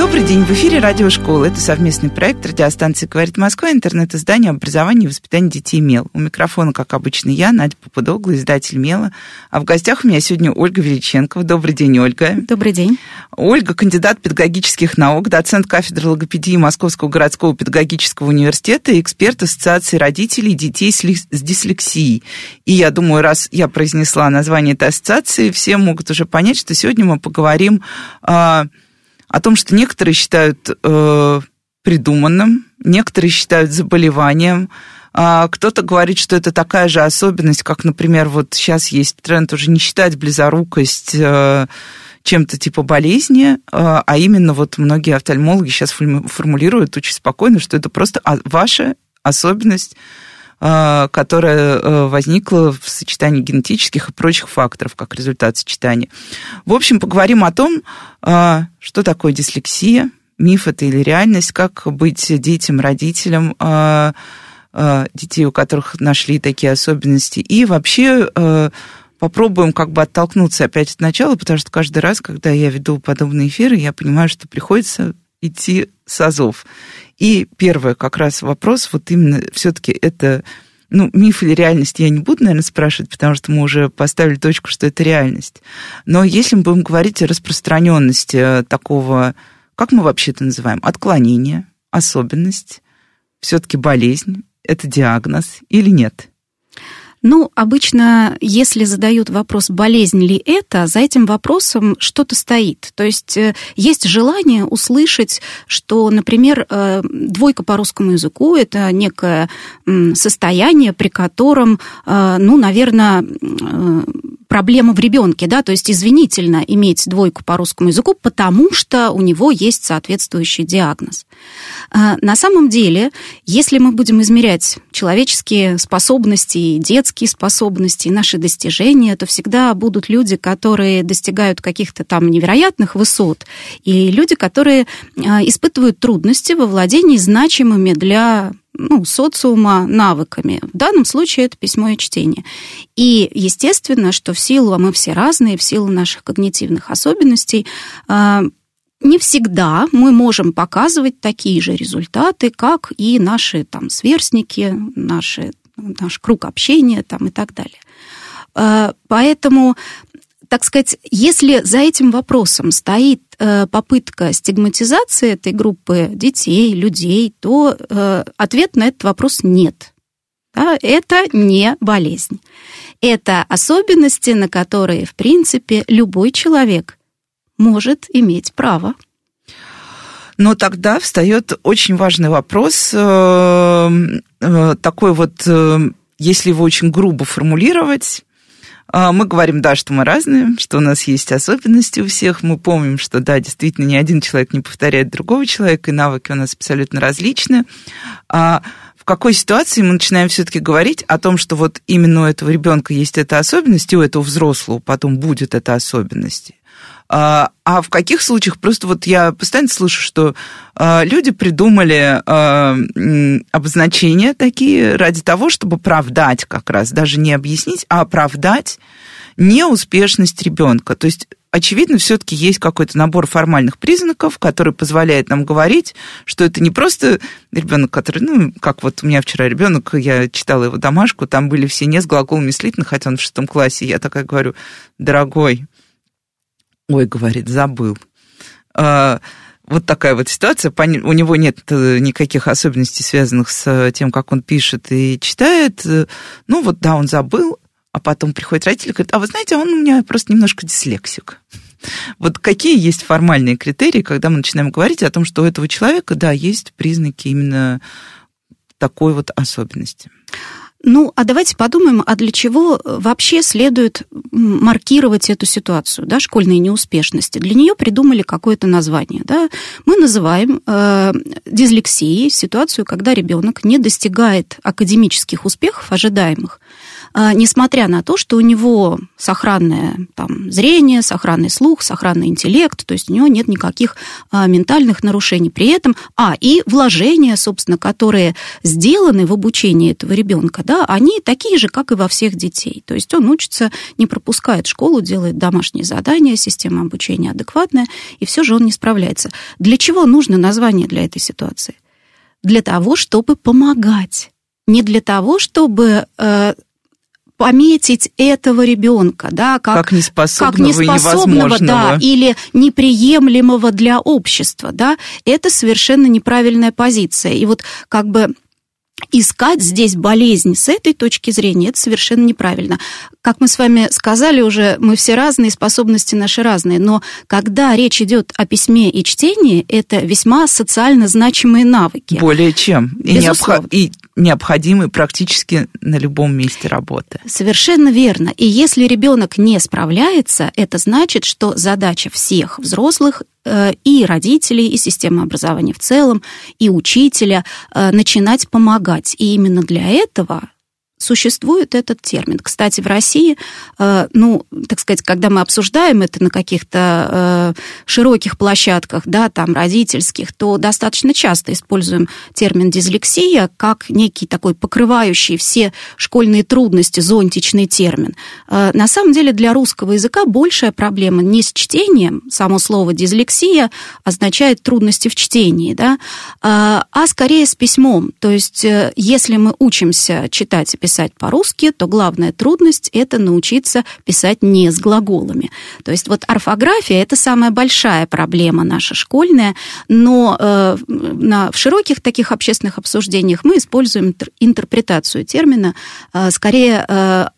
Добрый день, в эфире Радиошкола. Это совместный проект радиостанции «Говорит Москва», интернет-издание образования и воспитания детей «Мел». У микрофона, как обычно, я, Надя Попудогла, издатель «Мела». А в гостях у меня сегодня Ольга Величенкова. Добрый день, Ольга. Добрый день. Ольга – кандидат педагогических наук, доцент кафедры логопедии Московского городского педагогического университета и эксперт Ассоциации родителей детей с дислексией. И я думаю, раз я произнесла название этой ассоциации, все могут уже понять, что сегодня мы поговорим о о том, что некоторые считают э, придуманным, некоторые считают заболеванием, а кто-то говорит, что это такая же особенность, как, например, вот сейчас есть тренд уже не считать близорукость э, чем-то типа болезни, э, а именно вот многие офтальмологи сейчас формулируют очень спокойно, что это просто ваша особенность которая э, возникла в сочетании генетических и прочих факторов как результат сочетания. В общем, поговорим о том, а, что такое дислексия, миф это или реальность, как быть детям, родителям а, а, детей, у которых нашли такие особенности. И вообще попробуем как бы оттолкнуться опять от начала, потому что каждый раз, когда я веду подобные эфиры, я понимаю, что приходится идти с азов. И первый как раз вопрос, вот именно все-таки это ну, миф или реальность я не буду, наверное, спрашивать, потому что мы уже поставили точку, что это реальность. Но если мы будем говорить о распространенности э, такого, как мы вообще это называем, отклонение, особенность, все-таки болезнь, это диагноз или нет? Ну, обычно, если задают вопрос, болезнь ли это, за этим вопросом что-то стоит. То есть э, есть желание услышать, что, например, э, двойка по русскому языку – это некое состояние, при котором, э, ну, наверное, проблема в ребенке, да, то есть извинительно иметь двойку по русскому языку, потому что у него есть соответствующий диагноз. На самом деле, если мы будем измерять человеческие способности, детские способности, наши достижения, то всегда будут люди, которые достигают каких-то там невероятных высот, и люди, которые а, испытывают трудности во владении значимыми для ну, социума навыками. В данном случае это письмо и чтение. И естественно, что в силу, а мы все разные, в силу наших когнитивных особенностей, а, не всегда мы можем показывать такие же результаты, как и наши там сверстники, наши, наш круг общения там, и так далее. А, поэтому так сказать, если за этим вопросом стоит э, попытка стигматизации этой группы детей, людей, то э, ответ на этот вопрос нет. Это не болезнь. Это особенности, на которые, в принципе, любой человек может иметь право. Но тогда встает очень важный вопрос, э, такой вот, если его очень грубо формулировать, а, мы говорим, да, что мы разные, что у нас есть особенности у всех. Мы помним, что, да, действительно, ни один человек не повторяет другого человека, и навыки у нас абсолютно различны. А в какой ситуации мы начинаем все-таки говорить о том, что вот именно у этого ребенка есть эта особенность, и у этого взрослого потом будет эта особенность? А, а в каких случаях, просто вот я постоянно слышу, что а, люди придумали а, обозначения такие ради того, чтобы оправдать как раз, даже не объяснить, а оправдать неуспешность ребенка. То есть очевидно, все-таки есть какой-то набор формальных признаков, который позволяет нам говорить, что это не просто ребенок, который, ну, как вот у меня вчера ребенок, я читала его домашку, там были все не с глаголом мыслительно, хотя он в шестом классе, я такая говорю, дорогой, Ой, говорит, забыл. А, вот такая вот ситуация. У него нет э, никаких особенностей, связанных с тем, как он пишет и читает. Ну вот, да, он забыл, а потом приходит родитель и говорит, а вы знаете, он у меня просто немножко дислексик. Вот какие есть формальные критерии, когда мы начинаем говорить о том, что у этого человека, да, есть признаки именно такой вот особенности? Ну, а давайте подумаем, а для чего вообще следует маркировать эту ситуацию, да, школьные неуспешности? Для нее придумали какое-то название, да. Мы называем э, дислексией ситуацию, когда ребенок не достигает академических успехов ожидаемых э, несмотря на то, что у него сохранное там, зрение, сохранный слух, сохранный интеллект, то есть у него нет никаких э, ментальных нарушений. При этом, а, и вложения, собственно, которые сделаны в обучении этого ребенка, да, они такие же, как и во всех детей. То есть он учится, не пропускает школу, делает домашние задания, система обучения адекватная, и все же он не справляется. Для чего нужно название для этой ситуации? Для того, чтобы помогать. Не для того, чтобы э, пометить этого ребенка, да, как, как неспособного, как неспособного да, или неприемлемого для общества, да, это совершенно неправильная позиция. И вот как бы искать здесь болезнь с этой точки зрения, это совершенно неправильно. Как мы с вами сказали уже, мы все разные, способности наши разные, но когда речь идет о письме и чтении, это весьма социально значимые навыки. Более чем. И, необх... и необходимы практически на любом месте работы. Совершенно верно. И если ребенок не справляется, это значит, что задача всех взрослых Э, и родителей, и системы образования в целом, и учителя э, начинать помогать. И именно для этого существует этот термин. Кстати, в России, э, ну, так сказать, когда мы обсуждаем это на каких-то э, широких площадках, да, там, родительских, то достаточно часто используем термин дислексия как некий такой покрывающий все школьные трудности, зонтичный термин. Э, на самом деле для русского языка большая проблема не с чтением, само слово дислексия означает трудности в чтении, да, а скорее с письмом. То есть если мы учимся читать и писать писать по-русски, то главная трудность – это научиться писать не с глаголами. То есть вот орфография – это самая большая проблема наша школьная, но э, на, в широких таких общественных обсуждениях мы используем интерпретацию термина, э, скорее э,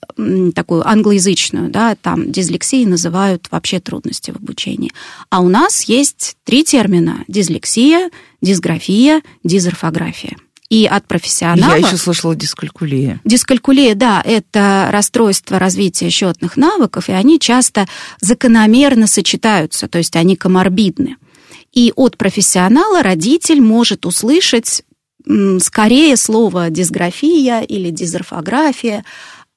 такую англоязычную, да, там дислексией называют вообще трудности в обучении. А у нас есть три термина – дислексия, дисграфия, дизорфография и от профессионала. Я еще слышала дискалькулия. Дискалькулия, да, это расстройство развития счетных навыков, и они часто закономерно сочетаются, то есть они коморбидны. И от профессионала родитель может услышать скорее слово дисграфия или дизорфография,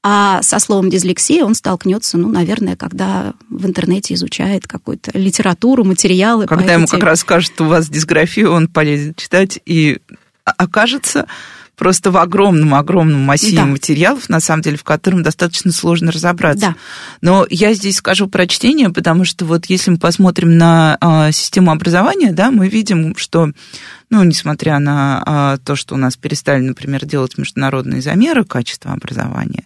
а со словом дислексия он столкнется, ну, наверное, когда в интернете изучает какую-то литературу, материалы. Когда ему как раз скажут, у вас дисграфия, он полезет читать и окажется просто в огромном-огромном массиве да. материалов, на самом деле, в котором достаточно сложно разобраться. Да. Но я здесь скажу про чтение, потому что вот если мы посмотрим на а, систему образования, да, мы видим, что, ну, несмотря на а, то, что у нас перестали, например, делать международные замеры качества образования,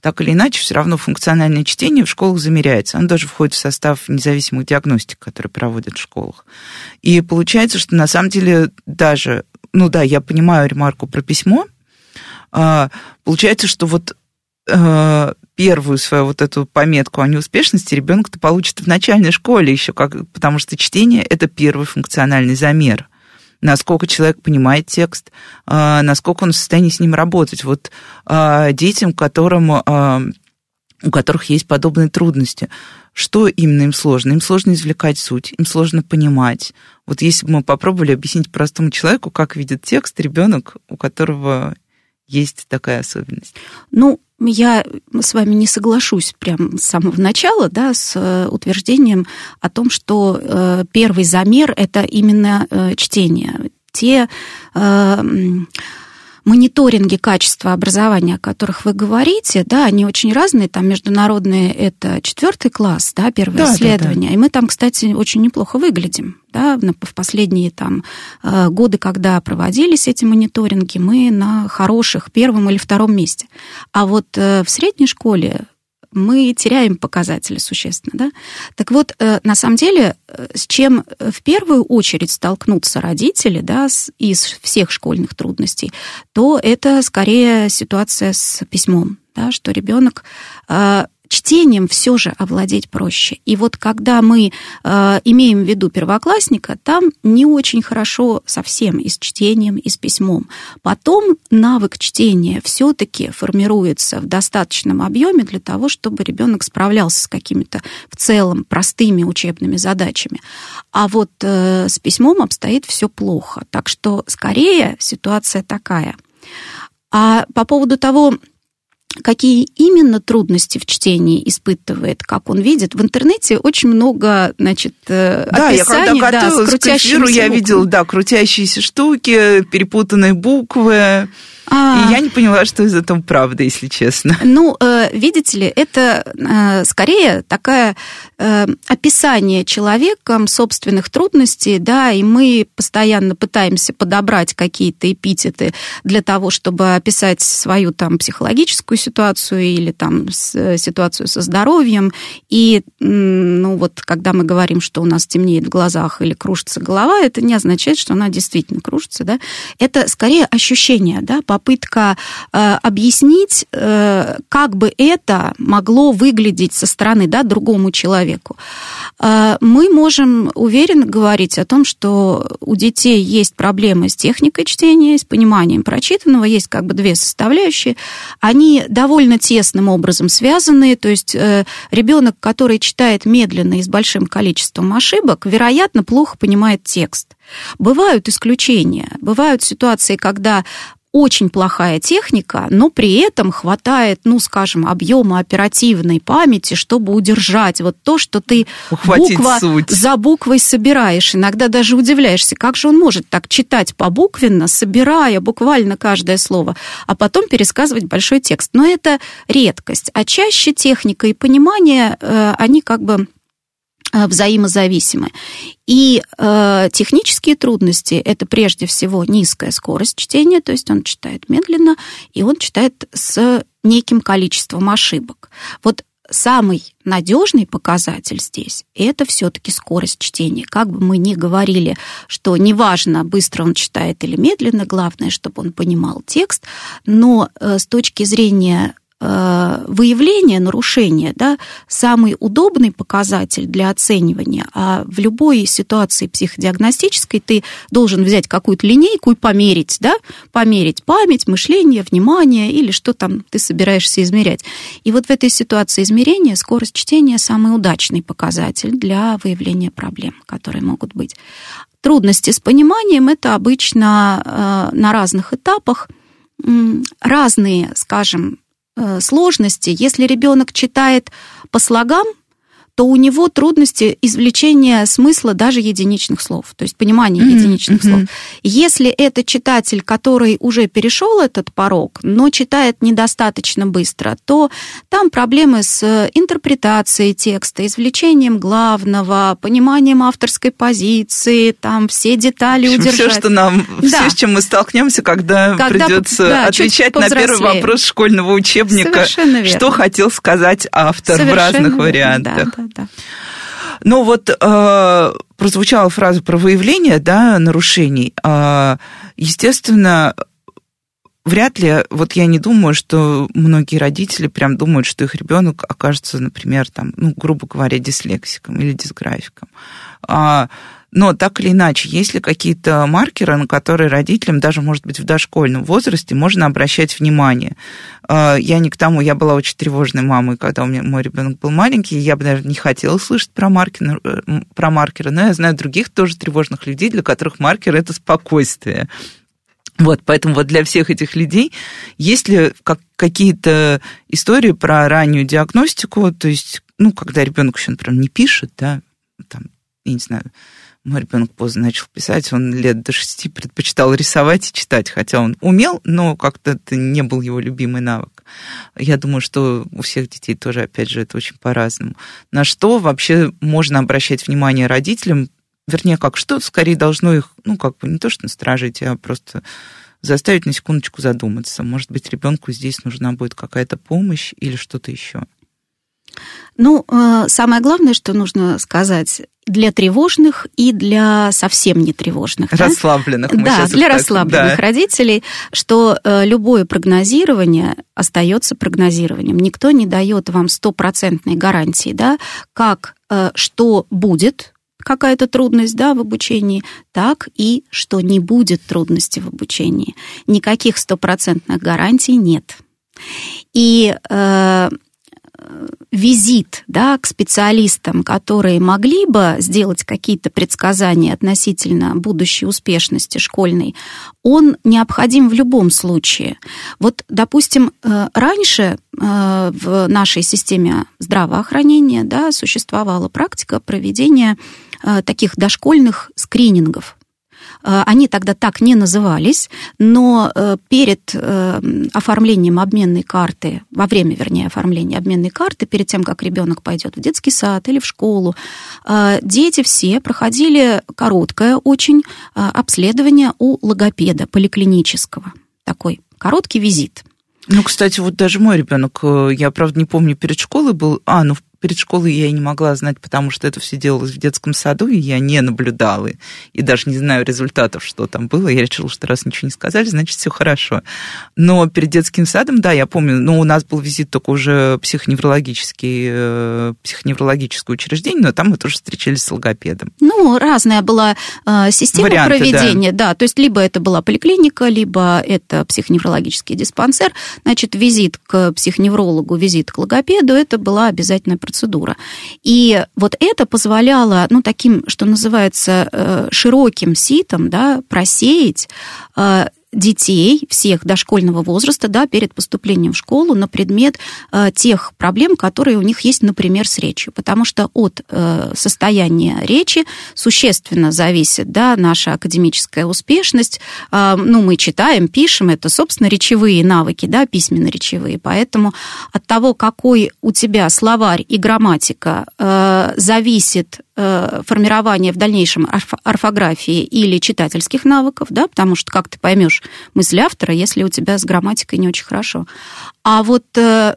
так или иначе, все равно функциональное чтение в школах замеряется. Оно даже входит в состав независимых диагностик, которые проводят в школах. И получается, что на самом деле даже ну да, я понимаю ремарку про письмо. А, получается, что вот а, первую свою вот эту пометку о неуспешности ребенок-то получит в начальной школе еще, как, потому что чтение это первый функциональный замер насколько человек понимает текст, а, насколько он в состоянии с ним работать. Вот детям, которым, у которых есть подобные трудности, что именно им сложно? Им сложно извлекать суть, им сложно понимать. Вот если бы мы попробовали объяснить простому человеку, как видит текст ребенок, у которого есть такая особенность. Ну, я с вами не соглашусь прямо с самого начала, да, с э, утверждением о том, что э, первый замер это именно э, чтение. Те мониторинги качества образования, о которых вы говорите, да, они очень разные. Там международные это четвертый класс, да, первое да, исследование. Да, да. И мы там, кстати, очень неплохо выглядим. Да, в последние там э, годы, когда проводились эти мониторинги, мы на хороших первом или втором месте. А вот э, в средней школе мы теряем показатели существенно. Да? Так вот, э, на самом деле, э, с чем э, в первую очередь столкнутся родители да, из всех школьных трудностей, то это скорее ситуация с письмом, да, что ребенок чтением все же овладеть проще. И вот когда мы э, имеем в виду первоклассника, там не очень хорошо совсем и с чтением, и с письмом. Потом навык чтения все-таки формируется в достаточном объеме для того, чтобы ребенок справлялся с какими-то в целом простыми учебными задачами. А вот э, с письмом обстоит все плохо. Так что скорее ситуация такая. А по поводу того, какие именно трудности в чтении испытывает, как он видит. В интернете очень много, значит, э, да, описаний. Я когда готовилась да, с к эфиру, я видела, да, крутящиеся штуки, перепутанные буквы. А... И я не поняла, что из этого правда, если честно. Ну, э, видите ли, это э, скорее такое э, описание человеком собственных трудностей, да, и мы постоянно пытаемся подобрать какие-то эпитеты для того, чтобы описать свою там психологическую ситуацию или там ситуацию со здоровьем. И, ну, вот, когда мы говорим, что у нас темнеет в глазах или кружится голова, это не означает, что она действительно кружится, да. Это скорее ощущение, да, по попытка э, объяснить, э, как бы это могло выглядеть со стороны да, другому человеку. Э, мы можем уверенно говорить о том, что у детей есть проблемы с техникой чтения, с пониманием прочитанного, есть как бы две составляющие. Они довольно тесным образом связаны, то есть э, ребенок, который читает медленно и с большим количеством ошибок, вероятно, плохо понимает текст. Бывают исключения, бывают ситуации, когда очень плохая техника, но при этом хватает, ну, скажем, объема оперативной памяти, чтобы удержать вот то, что ты Ухватить буква суть. за буквой собираешь. Иногда даже удивляешься, как же он может так читать побуквенно, собирая буквально каждое слово, а потом пересказывать большой текст. Но это редкость. А чаще техника и понимание, э, они как бы взаимозависимы. И э, технические трудности это прежде всего низкая скорость чтения, то есть он читает медленно, и он читает с неким количеством ошибок. Вот самый надежный показатель здесь это все-таки скорость чтения. Как бы мы ни говорили, что неважно, быстро он читает или медленно, главное, чтобы он понимал текст, но э, с точки зрения Э, выявление нарушения, да, самый удобный показатель для оценивания. А в любой ситуации психодиагностической ты должен взять какую-то линейку и померить, да, померить память, мышление, внимание или что там ты собираешься измерять. И вот в этой ситуации измерения скорость чтения самый удачный показатель для выявления проблем, которые могут быть. Трудности с пониманием это обычно э, на разных этапах разные, скажем, Э, сложности. Если ребенок читает по слогам, то у него трудности извлечения смысла даже единичных слов, то есть понимания mm-hmm. единичных mm-hmm. слов. Если это читатель, который уже перешел этот порог, но читает недостаточно быстро, то там проблемы с интерпретацией текста, извлечением главного, пониманием авторской позиции, там все детали общем, удержать. Все, что нам, да. все, с чем мы столкнемся, когда, когда придется да, отвечать на первый вопрос школьного учебника, что хотел сказать автор Совершенно в разных верно. вариантах. Да, да да. Ну вот э, прозвучала фраза про выявление да, нарушений. Э, естественно, вряд ли, вот я не думаю, что многие родители прям думают, что их ребенок окажется, например, там, ну, грубо говоря, дислексиком или дисграфиком. А, но так или иначе, есть ли какие-то маркеры, на которые родителям, даже, может быть, в дошкольном возрасте, можно обращать внимание? А, я не к тому, я была очень тревожной мамой, когда у меня мой ребенок был маленький, я бы даже не хотела слышать про маркеры, э, про маркеры, но я знаю других тоже тревожных людей, для которых маркер – это спокойствие. Вот, поэтому вот для всех этих людей есть ли как, какие-то истории про раннюю диагностику, то есть, ну, когда ребенок еще, например, не пишет, да, там, я не знаю, мой ребенок поздно начал писать, он лет до шести предпочитал рисовать и читать, хотя он умел, но как-то это не был его любимый навык. Я думаю, что у всех детей тоже, опять же, это очень по-разному. На что вообще можно обращать внимание родителям, вернее, как что скорее должно их, ну, как бы не то что насторожить, а просто заставить на секундочку задуматься. Может быть, ребенку здесь нужна будет какая-то помощь или что-то еще. Ну, э, самое главное, что нужно сказать, для тревожных и для совсем не тревожных. Расслабленных. Да, да для расслабленных да. родителей, что э, любое прогнозирование остается прогнозированием. Никто не дает вам стопроцентной гарантии, да, как э, что будет, какая-то трудность да, в обучении, так и что не будет трудности в обучении. Никаких стопроцентных гарантий нет. И э, визит да, к специалистам, которые могли бы сделать какие-то предсказания относительно будущей успешности школьной, он необходим в любом случае. Вот, допустим, э, раньше э, в нашей системе здравоохранения да, существовала практика проведения э, таких дошкольных скринингов они тогда так не назывались, но э, перед э, оформлением обменной карты, во время, вернее, оформления обменной карты, перед тем, как ребенок пойдет в детский сад или в школу, дети все проходили короткое очень обследование у логопеда поликлинического. Такой короткий визит. Ну, кстати, вот даже мой ребенок, я, правда, не помню, перед школой был, а, ну, перед школой я и не могла знать, потому что это все делалось в детском саду, и я не наблюдала, и даже не знаю результатов, что там было. Я решила, что раз ничего не сказали, значит, все хорошо. Но перед детским садом, да, я помню, но ну, у нас был визит только уже психоневрологический, э, психоневрологическое учреждение, но там мы тоже встречались с логопедом. Ну, разная была э, система Варианты, проведения, да. да, то есть либо это была поликлиника, либо это психоневрологический диспансер, значит, визит к психоневрологу, визит к логопеду, это была обязательная процедура. И вот это позволяло, ну, таким, что называется, э, широким ситом, да, просеять э, детей всех дошкольного возраста да, перед поступлением в школу на предмет э, тех проблем, которые у них есть, например, с речью. Потому что от э, состояния речи существенно зависит да, наша академическая успешность. Э, ну, мы читаем, пишем, это, собственно, речевые навыки, да, письменно-речевые. Поэтому от того, какой у тебя словарь и грамматика, э, зависит Э, формирования в дальнейшем орфографии или читательских навыков, да, потому что как ты поймешь мысль автора, если у тебя с грамматикой не очень хорошо. А вот э,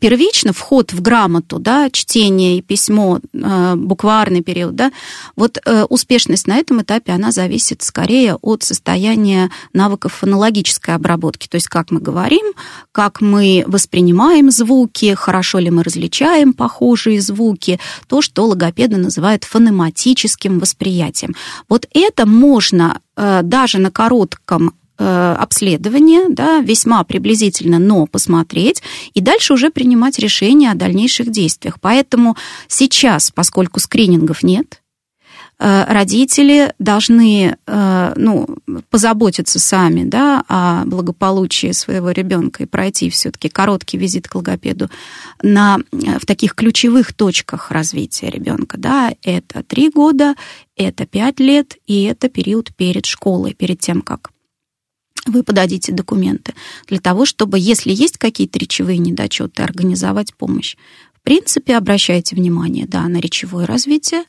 первично вход в грамоту, да, чтение и письмо, э, букварный период, да, вот э, успешность на этом этапе, она зависит скорее от состояния навыков фонологической обработки, то есть как мы говорим, как мы воспринимаем звуки, хорошо ли мы различаем похожие звуки, то, что логопеды называют фонематическим восприятием. Вот это можно э, даже на коротком обследование, да, весьма приблизительно, но посмотреть, и дальше уже принимать решение о дальнейших действиях. Поэтому сейчас, поскольку скринингов нет, э, родители должны э, ну, позаботиться сами да, о благополучии своего ребенка и пройти все-таки короткий визит к логопеду на, в таких ключевых точках развития ребенка. Да, это три года, это пять лет, и это период перед школой, перед тем, как вы подадите документы для того, чтобы, если есть какие-то речевые недочеты, организовать помощь. В принципе, обращайте внимание, да, на речевое развитие,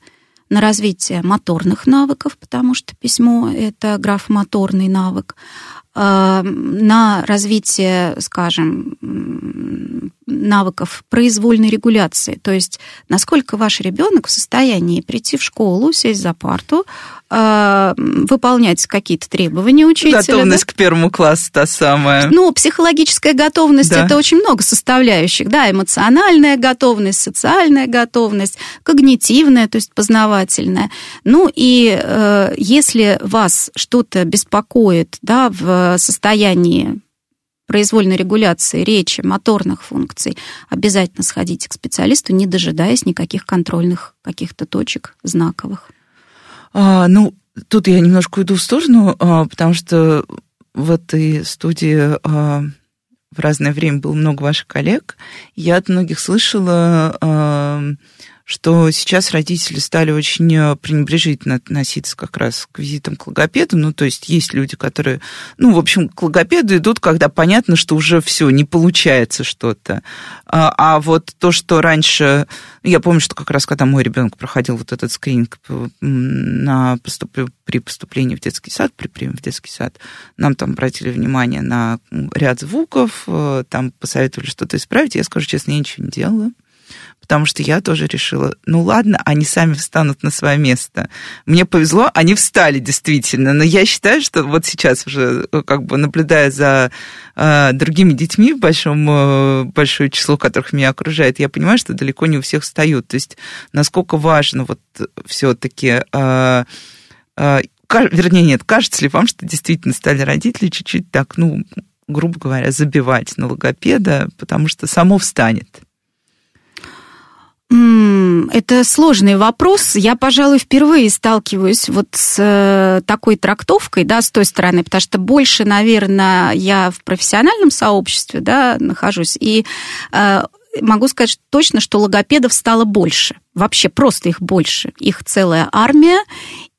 на развитие моторных навыков, потому что письмо — это графомоторный навык, а, на развитие, скажем, навыков произвольной регуляции. То есть, насколько ваш ребенок в состоянии прийти в школу, сесть за парту, э, выполнять какие-то требования учителя. Готовность да? к первому классу та самая. Ну, психологическая готовность да. это очень много составляющих, да, эмоциональная готовность, социальная готовность, когнитивная, то есть познавательная. Ну и э, если вас что-то беспокоит, да, в состоянии произвольной регуляции речи, моторных функций, обязательно сходите к специалисту, не дожидаясь никаких контрольных каких-то точек знаковых. А, ну, тут я немножко уйду в сторону, а, потому что в этой студии а, в разное время было много ваших коллег. Я от многих слышала а, что сейчас родители стали очень э, пренебрежительно относиться как раз к визитам к логопеду. Ну, то есть есть люди, которые, ну, в общем, к логопеду идут, когда понятно, что уже все, не получается что-то. А, а вот то, что раньше... Я помню, что как раз когда мой ребенок проходил вот этот скрининг на поступ... при поступлении в детский сад, при приеме в детский сад, нам там обратили внимание на ряд звуков, э, там посоветовали что-то исправить. Я скажу честно, я ничего не делала потому что я тоже решила, ну ладно, они сами встанут на свое место. Мне повезло, они встали действительно, но я считаю, что вот сейчас уже, э, как бы наблюдая за э, другими детьми в большом, э, большое число, которых меня окружает, я понимаю, что далеко не у всех встают. То есть насколько важно вот все-таки... Э, э, вернее, нет, кажется ли вам, что действительно стали родители чуть-чуть так, ну, грубо говоря, забивать на логопеда, потому что само встанет? Это сложный вопрос. Я, пожалуй, впервые сталкиваюсь вот с э, такой трактовкой, да, с той стороны, потому что больше, наверное, я в профессиональном сообществе, да, нахожусь, и э, могу сказать точно, что логопедов стало больше. Вообще просто их больше. Их целая армия.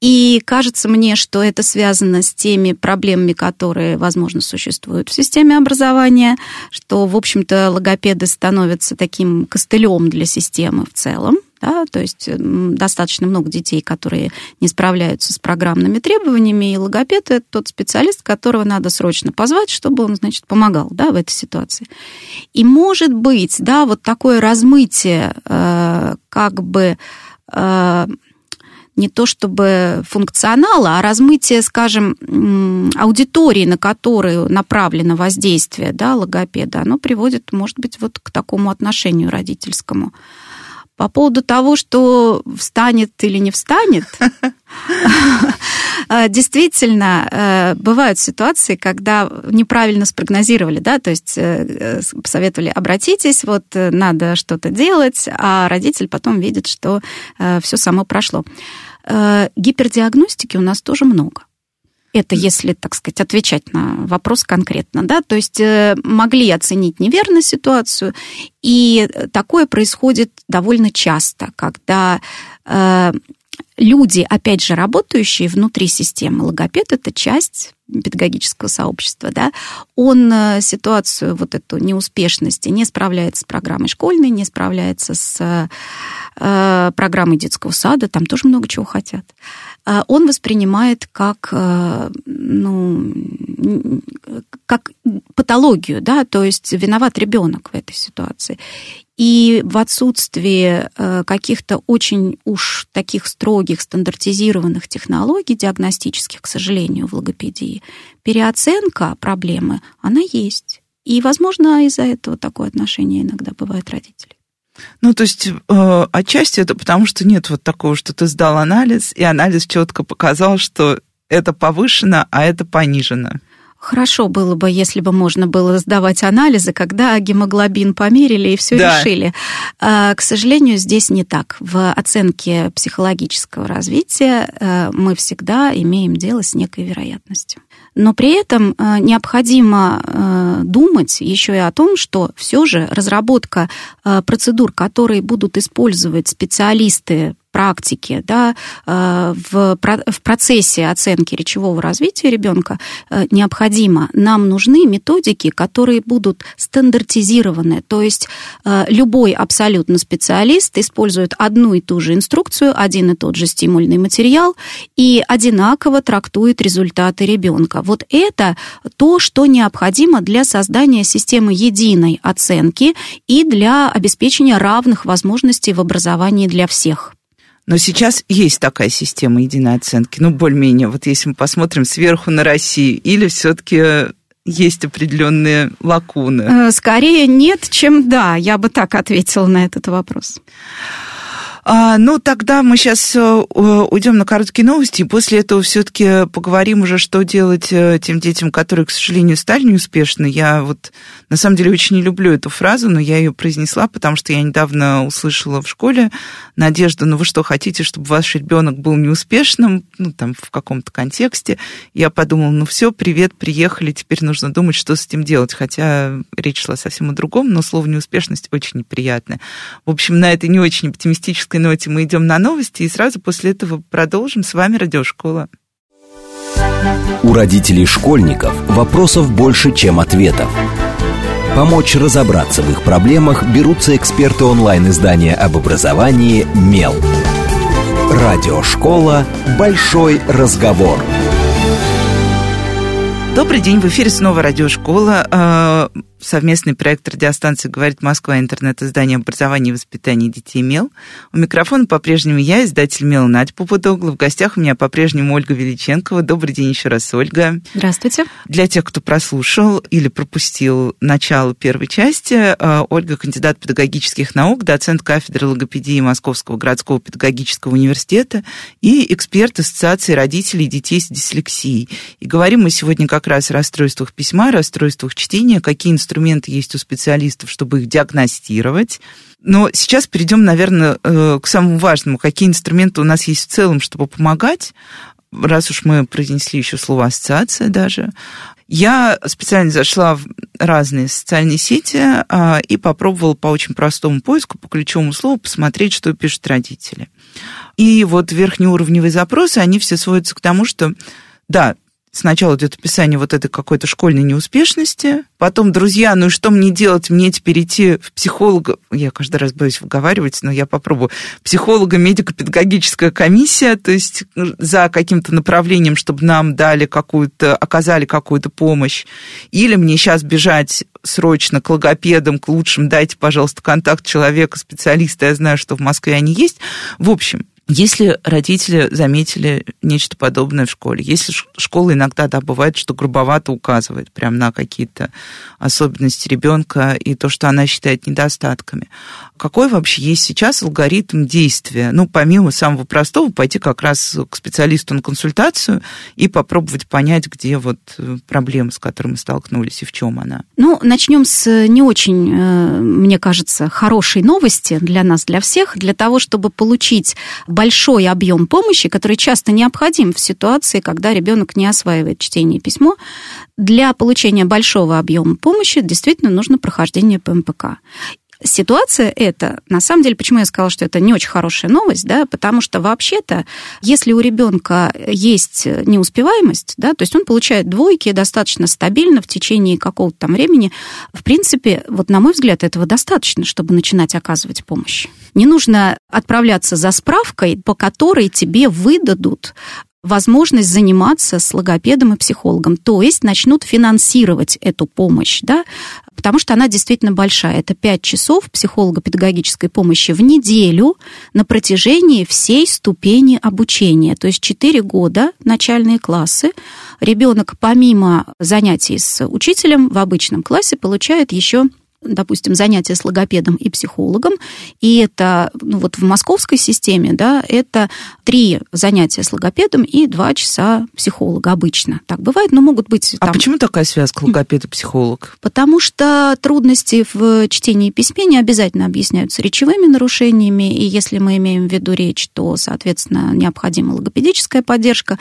И кажется мне, что это связано с теми проблемами, которые, возможно, существуют в системе образования, что, в общем-то, логопеды становятся таким костылем для системы в целом. Да, то есть достаточно много детей, которые не справляются с программными требованиями, и логопед – это тот специалист, которого надо срочно позвать, чтобы он, значит, помогал да, в этой ситуации. И может быть, да, вот такое размытие э, как бы э, не то чтобы функционала, а размытие, скажем, аудитории, на которую направлено воздействие да, логопеда, оно приводит, может быть, вот к такому отношению родительскому. По поводу того, что встанет или не встанет, действительно, э, бывают ситуации, когда неправильно спрогнозировали, да, то есть э, посоветовали, обратитесь, вот э, надо что-то делать, а родитель потом видит, что все само прошло. Гипердиагностики у нас тоже много. Это если, так сказать, отвечать на вопрос конкретно, да, то есть могли оценить неверно ситуацию, и такое происходит довольно часто, когда люди, опять же, работающие внутри системы, логопед – это часть педагогического сообщества, да, он э, ситуацию вот эту неуспешности не справляется с программой школьной, не справляется с э, программой детского сада, там тоже много чего хотят. Э, он воспринимает как, э, ну, как патологию, да, то есть виноват ребенок в этой ситуации. И в отсутствии э, каких-то очень уж таких строгих, стандартизированных технологий диагностических, к сожалению, в логопедии, переоценка проблемы, она есть. И, возможно, из-за этого такое отношение иногда бывает родителей. Ну, то есть э, отчасти это потому, что нет вот такого, что ты сдал анализ, и анализ четко показал, что это повышено, а это понижено. Хорошо было бы, если бы можно было сдавать анализы, когда гемоглобин померили и все да. решили. А, к сожалению, здесь не так. В оценке психологического развития э, мы всегда имеем дело с некой вероятностью. Но при этом э, необходимо э, думать еще и о том, что все же разработка процедур, которые будут использовать специалисты практике, да, э, в, в процессе оценки речевого развития ребенка э, необходимо. Нам нужны методики, которые будут стандартизированы, то есть э, любой абсолютно специалист использует одну и ту же инструкцию, один и тот же стимульный материал и одинаково трактует результаты ребенка. Вот это то, что необходимо для создания системы единой оценки и для обеспечения равных возможностей в образовании для всех. Но сейчас есть такая система единой оценки. Ну, более-менее, вот если мы посмотрим сверху на Россию, или все-таки есть определенные лакуны? Э, скорее нет, чем да. Я бы так ответила на этот вопрос. А, ну, тогда мы сейчас э, уйдем на короткие новости, и после этого все-таки поговорим уже, что делать э, тем детям, которые, к сожалению, стали неуспешны. Я вот на самом деле очень не люблю эту фразу, но я ее произнесла, потому что я недавно услышала в школе Надежда, ну вы что, хотите, чтобы ваш ребенок был неуспешным, ну там в каком-то контексте. Я подумала, ну все, привет, приехали, теперь нужно думать, что с этим делать. Хотя речь шла совсем о другом, но слово неуспешность очень неприятное. В общем, на этой не очень оптимистической ноте мы идем на новости, и сразу после этого продолжим. С вами Радиошкола. У родителей школьников вопросов больше, чем ответов. Помочь разобраться в их проблемах берутся эксперты онлайн-издания об образовании «Мел». Радиошкола «Большой разговор». Добрый день, в эфире снова радиошкола. Совместный проект радиостанции «Говорит Москва», интернет-издание образования и воспитания детей «Мел». У микрофона по-прежнему я, издатель «Мел» Надя Попудогла. В гостях у меня по-прежнему Ольга Величенкова. Добрый день еще раз, Ольга. Здравствуйте. Для тех, кто прослушал или пропустил начало первой части, э, Ольга кандидат педагогических наук, доцент кафедры логопедии Московского городского педагогического университета и эксперт Ассоциации родителей детей с дислексией. И говорим мы сегодня как раз о расстройствах письма, расстройствах чтения, какие инструменты инструменты есть у специалистов, чтобы их диагностировать. Но сейчас перейдем, наверное, э, к самому важному. Какие инструменты у нас есть в целом, чтобы помогать? Раз уж мы произнесли еще слово ассоциация даже, я специально зашла в разные социальные сети а, и попробовала по очень простому поиску, по ключевому слову, посмотреть, что пишут родители. И вот верхнеуровневые запросы, они все сводятся к тому, что да, Сначала идет описание вот этой какой-то школьной неуспешности, потом, друзья, ну что мне делать? Мне теперь идти в психолога, я каждый раз боюсь выговаривать, но я попробую, психолога, медико-педагогическая комиссия, то есть за каким-то направлением, чтобы нам дали какую-то, оказали какую-то помощь, или мне сейчас бежать срочно к логопедам, к лучшим, дайте, пожалуйста, контакт человека, специалиста, я знаю, что в Москве они есть. В общем, если родители заметили нечто подобное в школе, если школа иногда, да, бывает, что грубовато указывает прямо на какие-то особенности ребенка и то, что она считает недостатками, какой вообще есть сейчас алгоритм действия? Ну, помимо самого простого, пойти как раз к специалисту на консультацию и попробовать понять, где вот э, проблема, с которой мы столкнулись, и в чем она. Ну, начнем с не очень, э, мне кажется, хорошей новости для нас, для всех, для того, чтобы получить большой объем помощи, который часто необходим в ситуации, когда ребенок не осваивает чтение и письмо, для получения большого объема помощи действительно нужно прохождение ПМПК ситуация эта, на самом деле, почему я сказала, что это не очень хорошая новость, да, потому что вообще-то, если у ребенка есть неуспеваемость, да, то есть он получает двойки достаточно стабильно в течение какого-то там времени, в принципе, вот на мой взгляд, этого достаточно, чтобы начинать оказывать помощь. Не нужно отправляться за справкой, по которой тебе выдадут возможность заниматься с логопедом и психологом, то есть начнут финансировать эту помощь, да, потому что она действительно большая. Это 5 часов психолого-педагогической помощи в неделю на протяжении всей ступени обучения, то есть 4 года начальные классы. Ребенок помимо занятий с учителем в обычном классе получает еще допустим, занятия с логопедом и психологом, и это, ну вот в московской системе, да, это три занятия с логопедом и два часа психолога обычно. Так бывает, но могут быть... А почему такая связка логопед и психолог? Потому что трудности в чтении и письме не обязательно объясняются речевыми нарушениями, и если мы имеем в виду речь, то, соответственно, необходима логопедическая поддержка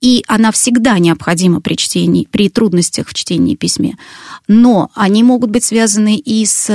и она всегда необходима при чтении, при трудностях в чтении письме. Но они могут быть связаны и с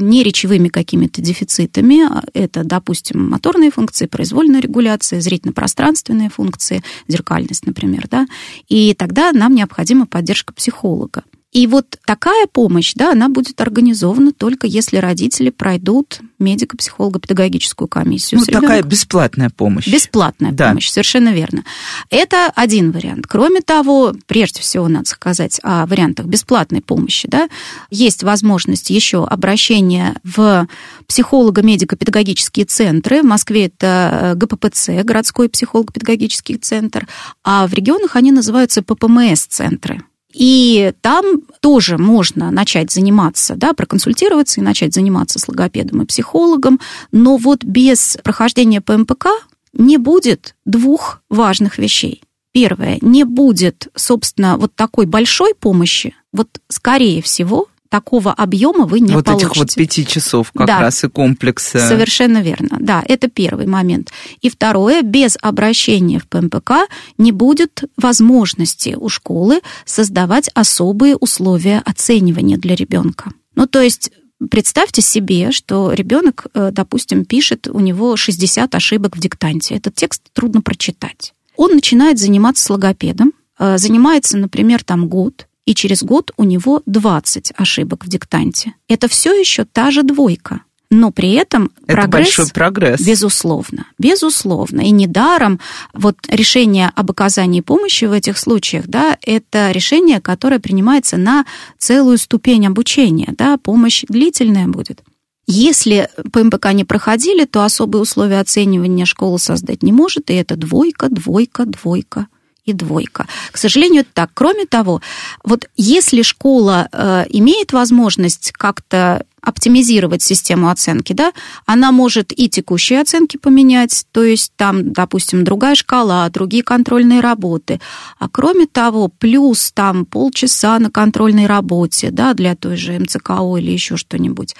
неречевыми какими-то дефицитами. Это, допустим, моторные функции, произвольная регуляция, зрительно-пространственные функции, зеркальность, например. Да? И тогда нам необходима поддержка психолога. И вот такая помощь, да, она будет организована только если родители пройдут медико-психолого-педагогическую комиссию. Ну, такая ребенком. бесплатная помощь. Бесплатная да. помощь, совершенно верно. Это один вариант. Кроме того, прежде всего надо сказать о вариантах бесплатной помощи. Да? Есть возможность еще обращения в психолого-медико-педагогические центры. В Москве это э, ГППЦ, городской психолого-педагогический центр, а в регионах они называются ППМС-центры. И там тоже можно начать заниматься, да, проконсультироваться и начать заниматься с логопедом и психологом, но вот без прохождения ПМПК не будет двух важных вещей. Первое, не будет, собственно, вот такой большой помощи, вот скорее всего, такого объема вы не вот получите. Вот этих вот пяти часов как да, раз и комплекса. Совершенно верно. Да, это первый момент. И второе, без обращения в ПМПК не будет возможности у школы создавать особые условия оценивания для ребенка. Ну, то есть Представьте себе, что ребенок, э, допустим, пишет, у него 60 ошибок в диктанте. Этот текст трудно прочитать. Он начинает заниматься с логопедом, э, занимается, например, там год, и через год у него 20 ошибок в диктанте. Это все еще та же двойка. Но при этом Это прогресс, большой прогресс. Безусловно. Безусловно. И недаром вот решение об оказании помощи в этих случаях, да, это решение, которое принимается на целую ступень обучения, да, помощь длительная будет. Если ПМПК не проходили, то особые условия оценивания школа создать не может, и это двойка, двойка, двойка и двойка. К сожалению, это так. Кроме того, вот если школа э, имеет возможность как-то оптимизировать систему оценки, да, она может и текущие оценки поменять, то есть там, допустим, другая шкала, другие контрольные работы. А кроме того, плюс там полчаса на контрольной работе, да, для той же МЦКО или еще что-нибудь.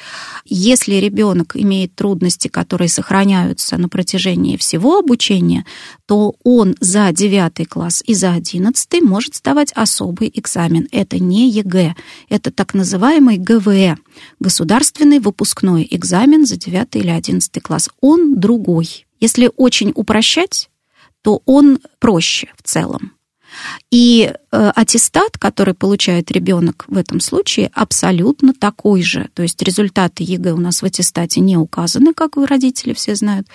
Если ребенок имеет трудности, которые сохраняются на протяжении всего обучения, то он за 9 класс и за 11 может сдавать особый экзамен. Это не ЕГЭ, это так называемый ГВЭ, государственный выпускной экзамен за 9 или 11 класс. Он другой. Если очень упрощать, то он проще в целом. И э, аттестат, который получает ребенок в этом случае, абсолютно такой же. То есть результаты ЕГЭ у нас в аттестате не указаны, как вы, родители, все знают.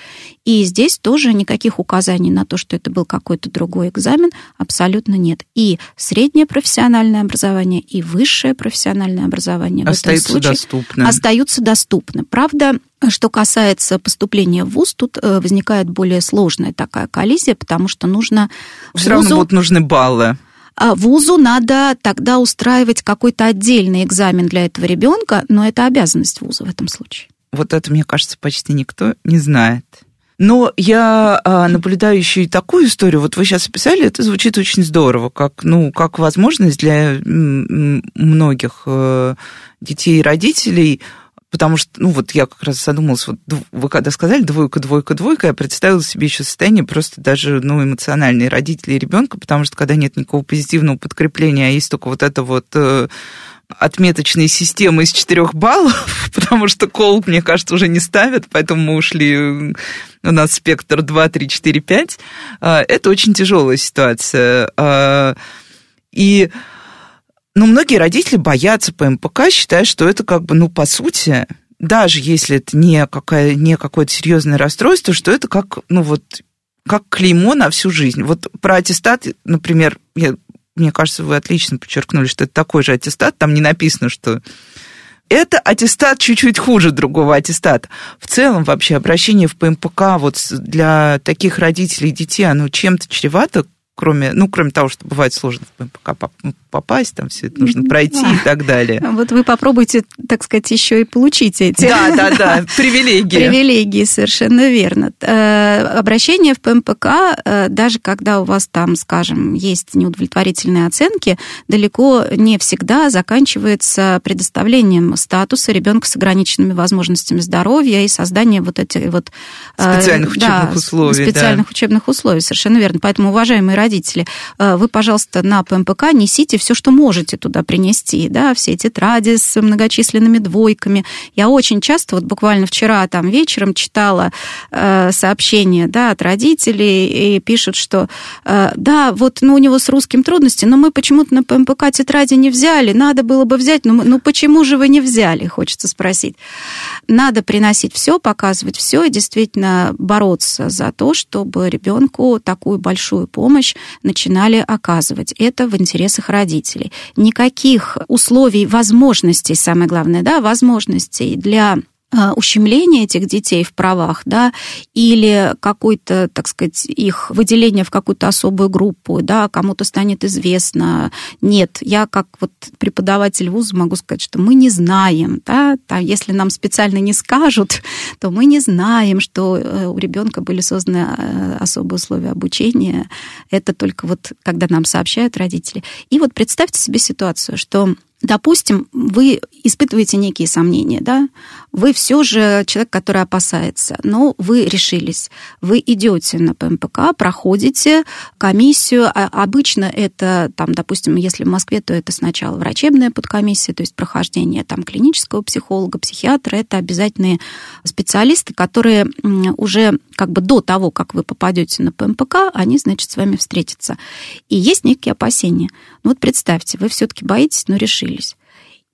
И здесь тоже никаких указаний на то, что это был какой-то другой экзамен, абсолютно нет. И среднее профессиональное образование, и высшее профессиональное образование остаются в этом случае доступны. остаются доступны. Правда, что касается поступления в ВУЗ, тут э, возникает более сложная такая коллизия, потому что нужно... Все равно будут нужны баллы. А вузу надо тогда устраивать какой-то отдельный экзамен для этого ребенка, но это обязанность вуза в этом случае. Вот это, мне кажется, почти никто не знает. Но я а, наблюдаю еще и такую историю. Вот вы сейчас описали, это звучит очень здорово, как, ну, как возможность для многих э, детей и родителей Потому что, ну, вот я как раз задумалась, вот вы когда сказали двойка, двойка, двойка, я представила себе еще состояние просто даже, ну, эмоциональные родители и ребенка, потому что когда нет никакого позитивного подкрепления, а есть только вот это вот э, отметочные системы из четырех баллов, потому что кол, мне кажется, уже не ставят, поэтому мы ушли, у нас спектр 2, 3, 4, 5. Это очень тяжелая ситуация. А, и но многие родители боятся ПМПК, считая, что это как бы, ну, по сути, даже если это не, какая, не какое-то серьезное расстройство, что это как, ну, вот, как клеймо на всю жизнь. Вот про аттестат, например, я, мне кажется, вы отлично подчеркнули, что это такой же аттестат, там не написано, что это аттестат чуть-чуть хуже другого аттестата. В целом вообще обращение в ПМПК вот для таких родителей и детей, оно чем-то чревато, кроме, ну, кроме того, что бывает сложно ПМПК попасть, там все это нужно пройти да. и так далее. Вот вы попробуйте, так сказать, еще и получить эти... Да, да, да, привилегии. Привилегии, совершенно верно. Э, обращение в ПМПК, э, даже когда у вас там, скажем, есть неудовлетворительные оценки, далеко не всегда заканчивается предоставлением статуса ребенка с ограниченными возможностями здоровья и созданием вот этих вот... Э, специальных учебных да, условий. Специальных да. учебных условий, совершенно верно. Поэтому, уважаемые родители, вы, пожалуйста, на ПМПК несите все, что можете туда принести, да, все тетради с многочисленными двойками. Я очень часто, вот буквально вчера там вечером читала э, сообщения, да, от родителей, и пишут, что э, да, вот, ну, у него с русским трудности, но мы почему-то на ПМПК тетради не взяли, надо было бы взять, но ну почему же вы не взяли, хочется спросить. Надо приносить все, показывать все и действительно бороться за то, чтобы ребенку такую большую помощь начинали оказывать. Это в интересах родителей. Никаких условий, возможностей, самое главное, да, возможностей для ущемление этих детей в правах, да, или какой-то, так сказать, их выделение в какую-то особую группу, да, кому-то станет известно. Нет, я как вот преподаватель вуза могу сказать, что мы не знаем, да, там, если нам специально не скажут, то мы не знаем, что э, у ребенка были созданы э, особые условия обучения. Это только вот когда нам сообщают родители. И вот представьте себе ситуацию, что Допустим, вы испытываете некие сомнения, да, вы все же человек, который опасается, но вы решились, вы идете на ПМПК, проходите комиссию, а обычно это, там, допустим, если в Москве, то это сначала врачебная подкомиссия, то есть прохождение там клинического психолога, психиатра, это обязательные специалисты, которые уже как бы до того, как вы попадете на ПМПК, они, значит, с вами встретятся. И есть некие опасения. Ну вот представьте, вы все-таки боитесь, но решились.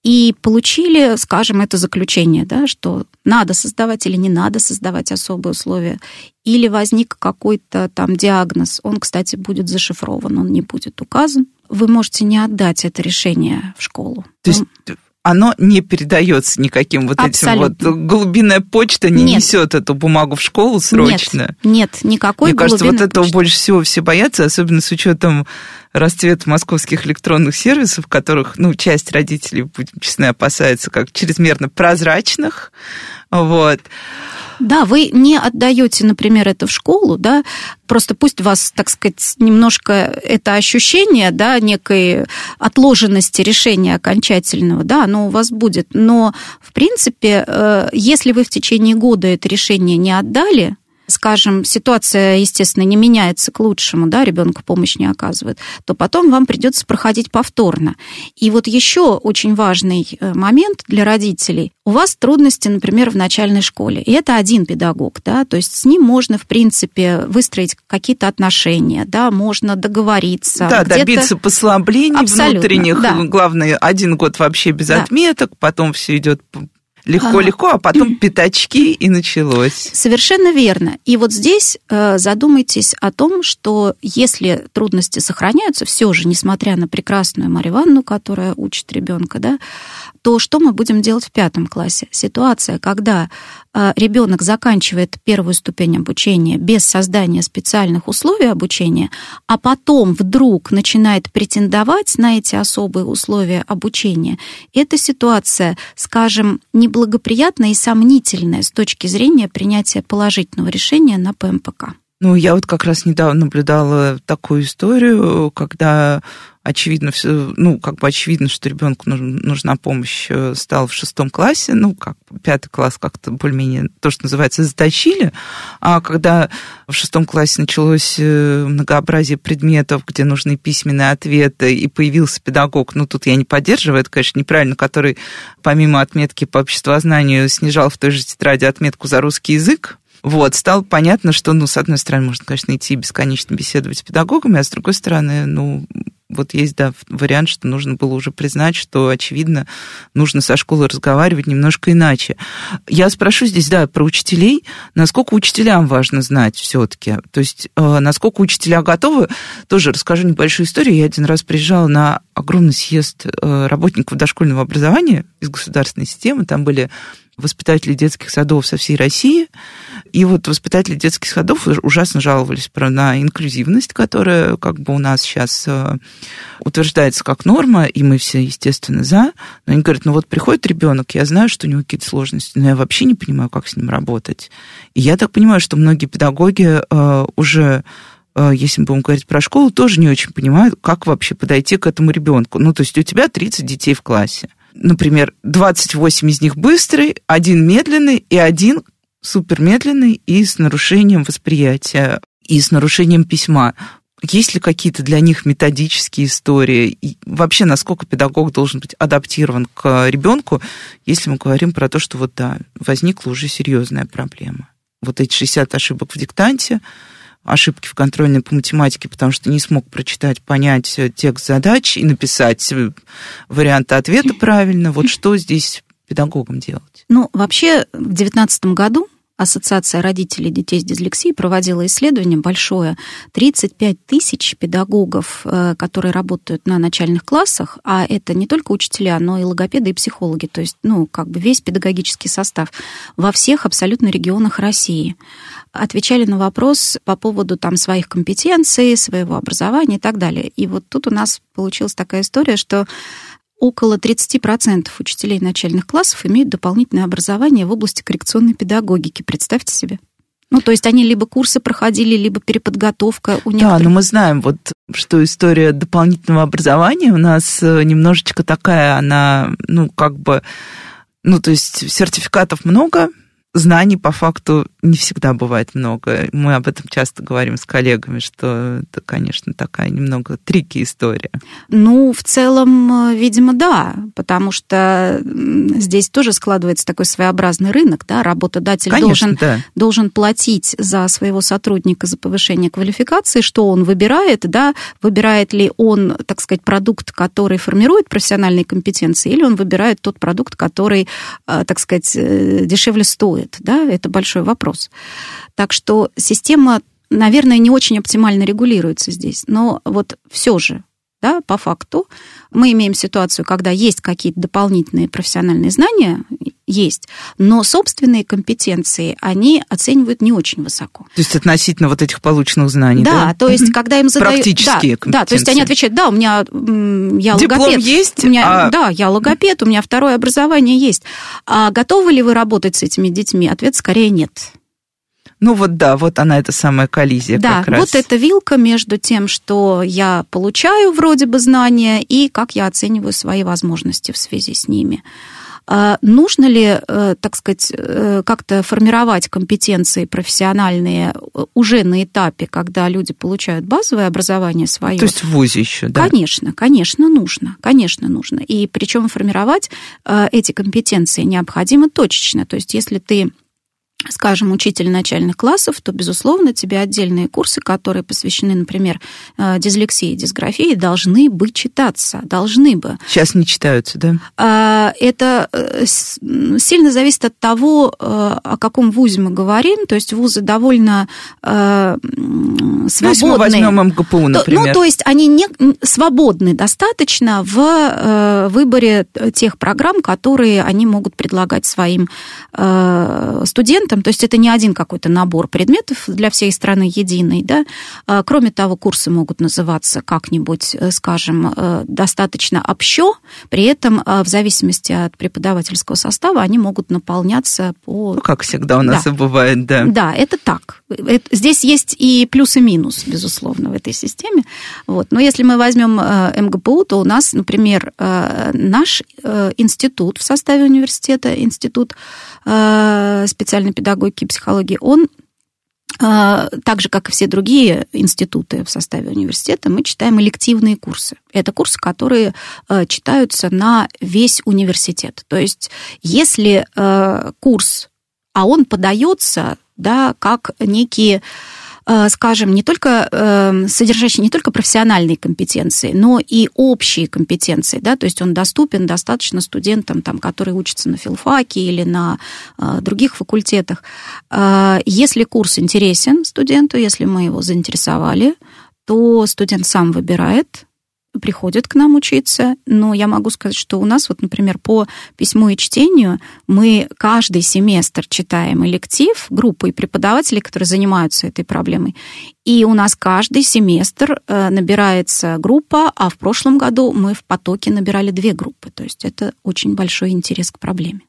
И получили, скажем, это заключение, да, что надо создавать или не надо создавать особые условия. Или возник какой-то там диагноз. Он, кстати, будет зашифрован, он не будет указан. Вы можете не отдать это решение в школу. То есть оно не передается никаким вот Абсолютно. этим вот голубиная почта не нет. несет эту бумагу в школу срочно. Нет, нет никакой Мне кажется, вот этого почты. больше всего все боятся, особенно с учетом расцвет московских электронных сервисов, которых, ну, часть родителей, будем честны, опасается как чрезмерно прозрачных. Вот. Да, вы не отдаете, например, это в школу, да, просто пусть вас, так сказать, немножко это ощущение, да, некой отложенности решения окончательного, да, оно у вас будет. Но, в принципе, э, если вы в течение года это решение не отдали, скажем, ситуация, естественно, не меняется к лучшему, да, ребенку помощь не оказывает, то потом вам придется проходить повторно. И вот еще очень важный э, момент для родителей. У вас трудности, например, в начальной школе, и это один педагог, да, то есть с ним можно, в принципе, выстроить какие-то отношения, да, можно договориться. Да, добиться послаблений Абсолютно, внутренних. Да. Главное, один год вообще без да. отметок, потом все идет Легко-легко, а потом пятачки и началось. Совершенно верно. И вот здесь э, задумайтесь о том, что если трудности сохраняются, все же, несмотря на прекрасную Марию Ивановну, которая учит ребенка, да, то что мы будем делать в пятом классе? Ситуация, когда ребенок заканчивает первую ступень обучения без создания специальных условий обучения, а потом вдруг начинает претендовать на эти особые условия обучения, эта ситуация, скажем, неблагоприятная и сомнительная с точки зрения принятия положительного решения на ПМПК. Ну, я вот как раз недавно наблюдала такую историю, когда очевидно, все, ну, как бы очевидно, что ребенку нужна помощь, э, стал в шестом классе, ну, как пятый класс как-то более-менее, то, что называется, заточили, а когда в шестом классе началось э, многообразие предметов, где нужны письменные ответы, и появился педагог, ну, тут я не поддерживаю, это, конечно, неправильно, который помимо отметки по обществознанию снижал в той же тетради отметку за русский язык, вот, стало понятно, что, ну, с одной стороны, можно, конечно, идти бесконечно беседовать с педагогами, а с другой стороны, ну, вот есть, да, вариант, что нужно было уже признать, что, очевидно, нужно со школой разговаривать немножко иначе. Я спрошу здесь, да, про учителей. Насколько учителям важно знать все-таки? То есть, э, насколько учителя готовы? Тоже расскажу небольшую историю. Я один раз приезжала на огромный съезд э, работников дошкольного образования из государственной системы. Там были воспитатели детских садов со всей России. И вот воспитатели детских садов ужасно жаловались про, на инклюзивность, которая как бы у нас сейчас э, утверждается как норма, и мы все, естественно, за. Но они говорят, ну вот приходит ребенок, я знаю, что у него какие-то сложности, но я вообще не понимаю, как с ним работать. И я так понимаю, что многие педагоги э, уже э, если мы будем говорить про школу, тоже не очень понимают, как вообще подойти к этому ребенку. Ну, то есть у тебя 30 детей в классе например, 28 из них быстрый, один медленный и один супермедленный и с нарушением восприятия, и с нарушением письма. Есть ли какие-то для них методические истории? И вообще, насколько педагог должен быть адаптирован к ребенку, если мы говорим про то, что вот да, возникла уже серьезная проблема. Вот эти 60 ошибок в диктанте, ошибки в контрольной по математике, потому что не смог прочитать, понять текст задач и написать э, варианты ответа правильно. Вот что здесь педагогам делать? Ну, вообще, в 2019 году Ассоциация родителей детей с дислексией проводила исследование большое. 35 тысяч педагогов, э, которые работают на начальных классах, а это не только учителя, но и логопеды и психологи, то есть, ну, как бы весь педагогический состав во всех абсолютно регионах России отвечали на вопрос по поводу там своих компетенций, своего образования и так далее. И вот тут у нас получилась такая история, что около 30% учителей начальных классов имеют дополнительное образование в области коррекционной педагогики. Представьте себе. Ну, то есть они либо курсы проходили, либо переподготовка у некоторых. Да, но мы знаем, вот, что история дополнительного образования у нас э, немножечко такая, она, ну, как бы, ну, то есть сертификатов много, знаний по факту не всегда бывает много. Мы об этом часто говорим с коллегами, что это, конечно, такая немного трики история. Ну, в целом, э, видимо, да, потому что здесь тоже складывается такой своеобразный рынок, да, работодатель конечно, должен, да. должен платить за своего сотрудника за повышение квалификации, что он выбирает, да, выбирает ли он, так сказать, продукт, который формирует профессиональные компетенции, или он выбирает тот продукт, который, э, так сказать, э, дешевле стоит да, это большой вопрос. Так что система, наверное, не очень оптимально регулируется здесь, но вот все же да, по факту. Мы имеем ситуацию, когда есть какие-то дополнительные профессиональные знания, есть, но собственные компетенции они оценивают не очень высоко. То есть относительно вот этих полученных знаний, да? Да, то есть когда им задают... Практические да, да, то есть они отвечают, да, у меня я Диплом логопед. есть? У меня, а... Да, я логопед, у меня второе образование есть. А готовы ли вы работать с этими детьми? Ответ скорее нет. Ну вот да, вот она, эта самая коллизия да, как раз. вот эта вилка между тем, что я получаю вроде бы знания, и как я оцениваю свои возможности в связи с ними. А нужно ли, э, так сказать, э, как-то формировать компетенции профессиональные э, уже на этапе, когда люди получают базовое образование свое? То есть в ВУЗе еще, да? Конечно, конечно, нужно, конечно, нужно. И причем формировать эти компетенции необходимо точечно. То есть если ты скажем, учитель начальных классов, то, безусловно, тебе отдельные курсы, которые посвящены, например, э, дислексии, дисграфии, должны бы читаться, должны бы. Сейчас не читаются, да? А, это э, сильно зависит от того, э, о каком вузе мы говорим, то есть вузы довольно свободные. Ну, если мы возьмем МГПУ, например. Ну, то есть они не свободны достаточно в выборе тех программ, которые они могут предлагать своим студентам, предметам, то есть это не один какой-то набор предметов для всей страны единый, да. А, кроме того, курсы могут называться как-нибудь, э, скажем, э, достаточно общо, при этом э, в зависимости от преподавательского состава они могут наполняться по... Ну, как всегда у нас да. и бывает, да. Да, это так. Здесь есть и плюс и минус, безусловно, в этой системе. Вот. Но если мы возьмем МГПУ, то у нас, например, наш институт в составе университета, институт специальной педагогики и психологии, он а, так же, как и все другие институты в составе университета, мы читаем элективные курсы. Это курсы, которые а, читаются на весь университет. То есть, если а, курс, а он подается да, как некие скажем, не только эм, содержащий не только профессиональные компетенции, но и общие компетенции, да, то есть он доступен достаточно студентам, там, которые учатся на филфаке или на э, других факультетах. Э, если курс интересен студенту, если мы его заинтересовали, то студент сам выбирает приходят к нам учиться, но я могу сказать, что у нас, вот, например, по письму и чтению мы каждый семестр читаем электив группой преподавателей, которые занимаются этой проблемой. И у нас каждый семестр э, набирается группа, а в прошлом году мы в потоке набирали две группы. То есть это очень большой интерес к проблеме.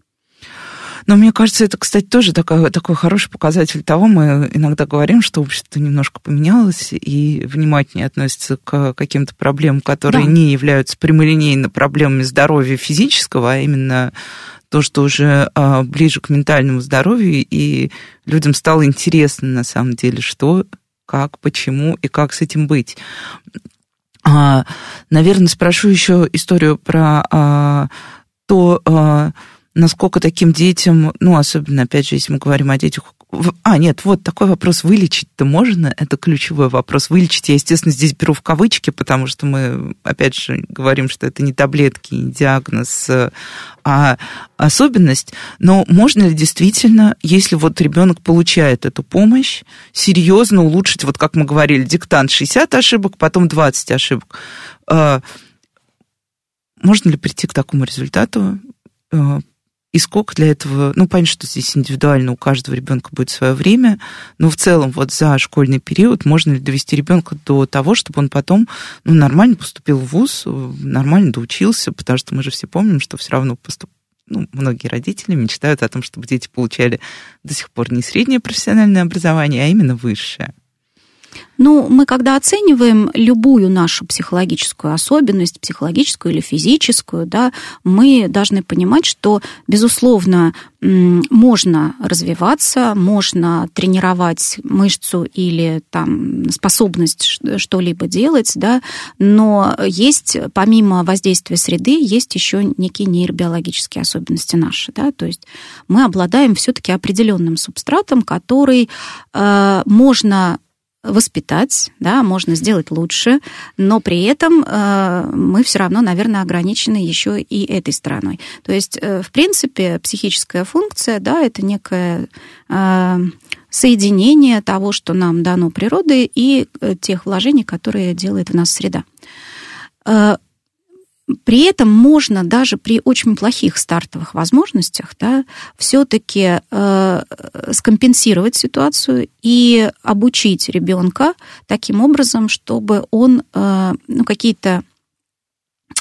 Но мне кажется, это, кстати, тоже такой, такой хороший показатель того, мы иногда говорим, что общество немножко поменялось и внимательнее относится к каким-то проблемам, которые да. не являются прямолинейно проблемами здоровья физического, а именно то, что уже а, ближе к ментальному здоровью, и людям стало интересно на самом деле, что, как, почему и как с этим быть. А, наверное, спрошу еще историю про а, то, насколько таким детям, ну, особенно, опять же, если мы говорим о детях... А, нет, вот такой вопрос, вылечить-то можно? Это ключевой вопрос. Вылечить я, естественно, здесь беру в кавычки, потому что мы, опять же, говорим, что это не таблетки, не диагноз, а особенность. Но можно ли действительно, если вот ребенок получает эту помощь, серьезно улучшить, вот как мы говорили, диктант 60 ошибок, потом 20 ошибок, а, можно ли прийти к такому результату а, и сколько для этого, ну, понятно, что здесь индивидуально у каждого ребенка будет свое время, но в целом вот за школьный период можно ли довести ребенка до того, чтобы он потом ну, нормально поступил в ВУЗ, нормально доучился, потому что мы же все помним, что все равно поступ... ну, многие родители мечтают о том, чтобы дети получали до сих пор не среднее профессиональное образование, а именно высшее. Ну, мы когда оцениваем любую нашу психологическую особенность, психологическую или физическую, да, мы должны понимать, что, безусловно, можно развиваться, можно тренировать мышцу или там, способность что-либо делать, да, но есть, помимо воздействия среды, есть еще некие нейробиологические особенности наши. Да, то есть мы обладаем все-таки определенным субстратом, который э, можно воспитать, да, можно сделать лучше, но при этом э, мы все равно, наверное, ограничены еще и этой стороной. То есть, э, в принципе, психическая функция, да, это некое э, соединение того, что нам дано природой, и э, тех вложений, которые делает в нас среда. При этом можно даже при очень плохих стартовых возможностях да, все-таки э, скомпенсировать ситуацию и обучить ребенка таким образом, чтобы он э, ну, какие-то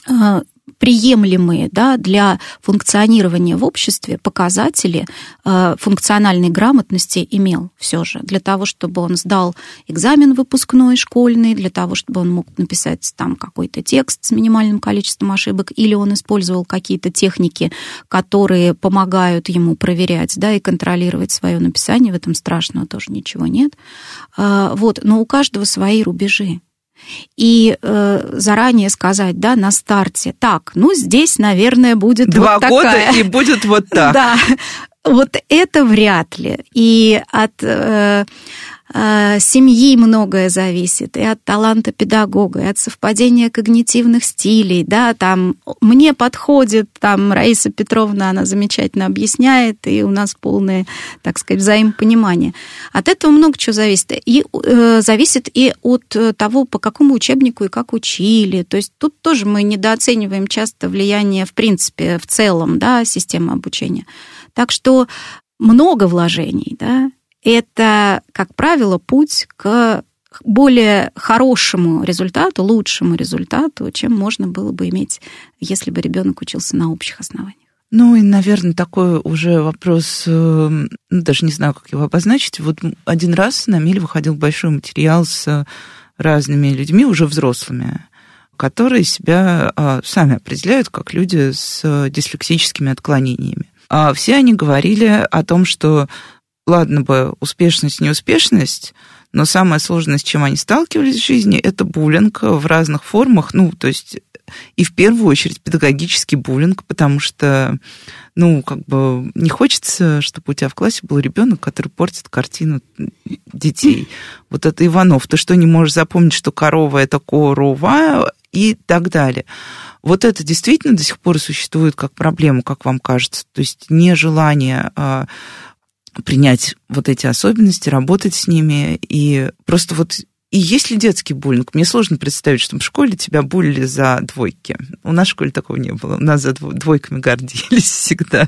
э, приемлемые да, для функционирования в обществе показатели э, функциональной грамотности имел все же, для того, чтобы он сдал экзамен выпускной школьный, для того, чтобы он мог написать там какой-то текст с минимальным количеством ошибок, или он использовал какие-то техники, которые помогают ему проверять да, и контролировать свое написание, в этом страшного тоже ничего нет. Э, вот, но у каждого свои рубежи и э, заранее сказать, да, на старте, так, ну здесь, наверное, будет два вот года такая. и будет вот так. Да, вот это вряд ли. И от э, э, семьи многое зависит, и от таланта педагога, и от совпадения когнитивных стилей, да, там мне подходит, там Раиса Петровна, она замечательно объясняет, и у нас полное, так сказать, взаимопонимание. От этого много чего зависит. И э, зависит и от того, по какому учебнику и как учили. То есть тут тоже мы недооцениваем часто влияние, в принципе, в целом, да, системы обучения. Так что много вложений, да, это, как правило, путь к более хорошему результату, лучшему результату, чем можно было бы иметь, если бы ребенок учился на общих основаниях. Ну и, наверное, такой уже вопрос, ну, даже не знаю, как его обозначить. Вот один раз на Миле выходил большой материал с разными людьми, уже взрослыми, которые себя а, сами определяют как люди с дислексическими отклонениями. А все они говорили о том, что ладно бы успешность, неуспешность, но самая сложная, с чем они сталкивались в жизни, это буллинг в разных формах, ну, то есть и в первую очередь педагогический буллинг, потому что, ну, как бы не хочется, чтобы у тебя в классе был ребенок, который портит картину детей. Вот это Иванов, ты что, не можешь запомнить, что корова это корова и так далее. Вот это действительно до сих пор существует как проблема, как вам кажется. То есть нежелание а, принять вот эти особенности, работать с ними. И просто вот и есть ли детский буллинг? Мне сложно представить, что в школе тебя булили за двойки. У нас в школе такого не было. У нас за двойками гордились всегда.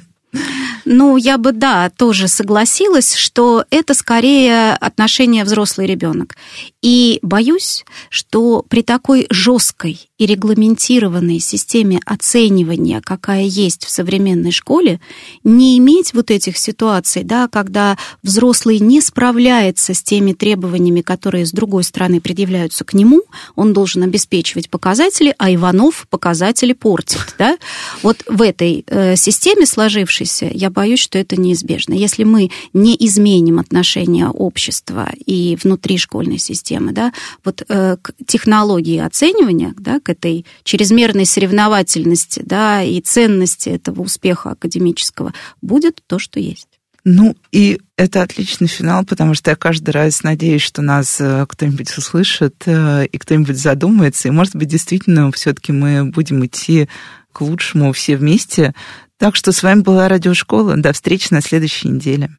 Ну, я бы, да, тоже согласилась, что это скорее отношение взрослый ребенок. И боюсь, что при такой жесткой и регламентированной системе оценивания, какая есть в современной школе, не иметь вот этих ситуаций, да, когда взрослый не справляется с теми требованиями, которые с другой стороны предъявляются к нему, он должен обеспечивать показатели, а Иванов показатели портит. Да? Вот в этой э, системе сложившейся, я боюсь, что это неизбежно. Если мы не изменим отношения общества и внутри школьной системы, да, вот э, к технологии оценивания, да, к этой чрезмерной соревновательности да, и ценности этого успеха академического будет то, что есть. Ну, и это отличный финал, потому что я каждый раз надеюсь, что нас э, кто-нибудь услышит э, и кто-нибудь задумается. И, может быть, действительно, все-таки мы будем идти к лучшему все вместе. Так что с вами была Радиошкола. До встречи на следующей неделе.